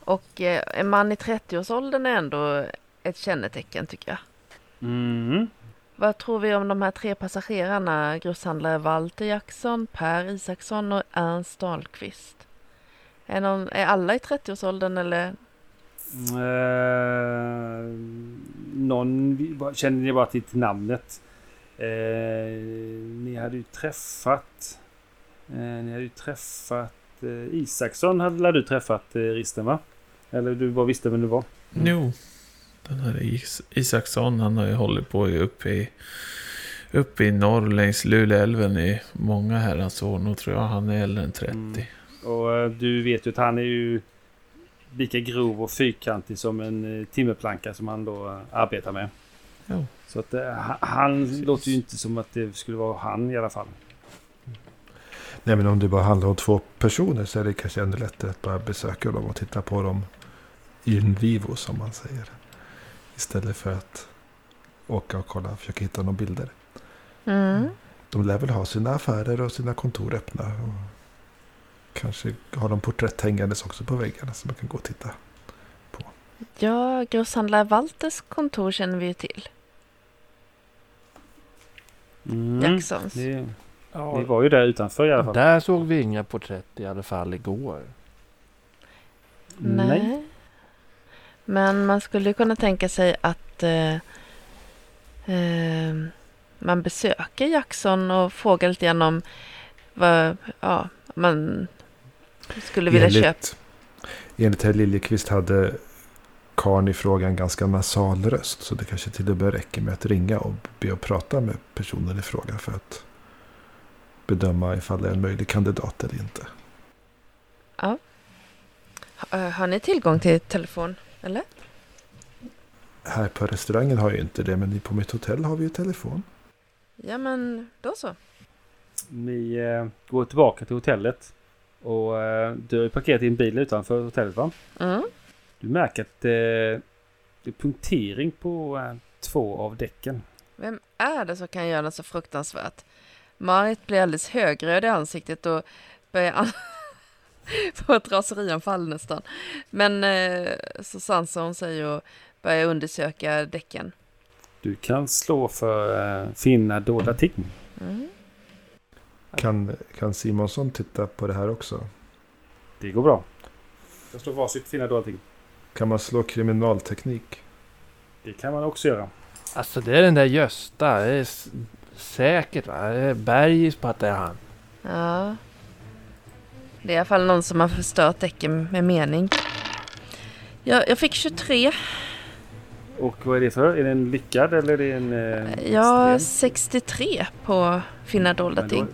Och eh, en man i 30-årsåldern är ändå ett kännetecken tycker jag. Mm. Vad tror vi om de här tre passagerarna? Grosshandlare Walter Jackson, Per Isaksson och Ernst Dahlqvist. Är, någon, är alla i 30-årsåldern eller? Eh, någon känner ni bara till namnet. Eh, ni hade ju träffat... Eh, ni hade ju träffat... Eh, Isaksson hade lär du träffat eh, Risten va? Eller du bara visste vem det var? Jo, den här Is- Isaksson han har ju hållit på uppe i, uppe i norr längs Luleälven i många herrans år. Nu tror jag han är äldre än 30. Mm. Och eh, du vet ju att han är ju lika grov och fyrkantig som en eh, timmerplanka som han då eh, arbetar med. Jo. Så att eh, han, han låter ju inte som att det skulle vara han i alla fall. Nej men om det bara handlar om två personer så är det kanske ännu lättare att bara besöka dem och titta på dem in vivo som man säger. Istället för att åka och kolla och försöka hitta några bilder. Mm. De lär väl ha sina affärer och sina kontor öppna. Och kanske har de porträtt hängandes också på väggarna som man kan gå och titta. Ja, grosshandlare Walters kontor känner vi ju till. Mm. Jacksons. Ni, Ja, ni var ju där utanför i alla fall. där såg vi inga porträtt i alla fall igår. Nej. Men man skulle ju kunna tänka sig att eh, eh, man besöker Jackson och frågar lite grann om vad ja, man skulle vilja köpa. Enligt, enligt herr Liljeqvist hade karln i frågan ganska nasal röst. Så det kanske till och med räcker med att ringa och be att prata med personen i fråga för att bedöma ifall det är en möjlig kandidat eller inte. Eh, Har ni tillgång till telefon? Eller? Här på restaurangen har jag inte det, men på mitt hotell har vi ju telefon. Ja, men då så. Ni eh, går tillbaka till hotellet. Och eh, du har ju parkerat din bil utanför hotellet va? Mm. Du märker att eh, det är punktering på eh, två av däcken. Vem är det som kan göra något så fruktansvärt? Marit blir alldeles högröd i ansiktet och börjar få *laughs* ett raserianfall nästan. Men eh, så sansar hon sig och börjar undersöka däcken. Du kan slå för eh, finna dolda ting. Mm. Kan, kan Simonsson titta på det här också? Det går bra. Jag slår varsitt finna dolda ting. Kan man slå kriminalteknik? Det kan man också göra. Alltså det är den där Gösta. Det är säkert va? Det är bergis på att det är han. Ja. Det är i alla fall någon som har förstört däcken med mening. Jag, jag fick 23. Och vad är det för? Är det en lyckad eller är det en... Eh, Ja, extrem? 63 på finna dolda Men då, ting.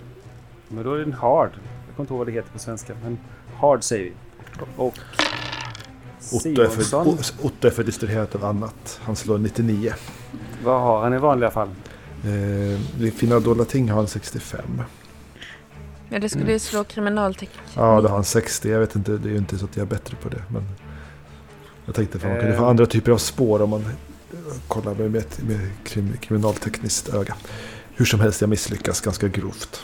men då är det en hard. Jag kommer inte ihåg vad det heter på svenska. Men hard säger vi. Och Otto är, för. Otto är för distraherad av annat. Han slår 99. Vad har han i vanliga fall? Eh, Fina dolda ting har han 65. Ja, det skulle ju slå kriminalteknik. Ja, då har han 60. Jag vet inte, det är ju inte så att jag är bättre på det. Men jag tänkte att man kunde få Eh. andra typer av spår om man kollar med, med, med krim, kriminaltekniskt öga. Hur som helst, jag misslyckas ganska grovt.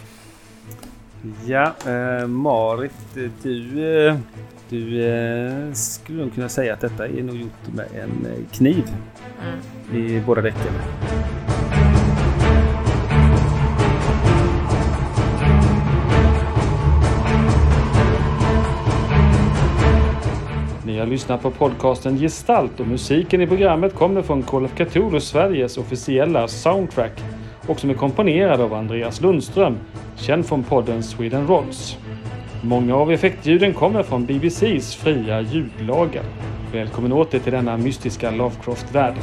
Ja, eh, Marit, du, eh, du eh, skulle nog kunna säga att detta är nog gjort med en eh, kniv Mm. i båda däcken. Ni har lyssnat på podcasten Gestalt och musiken i programmet kommer från Call of Cthulhu Sveriges officiella soundtrack och som är komponerad av Andreas Lundström, känd från podden Sweden Rolls. Många av effektljuden kommer från BBCs fria ljudlagar. Välkommen åter till denna mystiska Lovecraft-värld.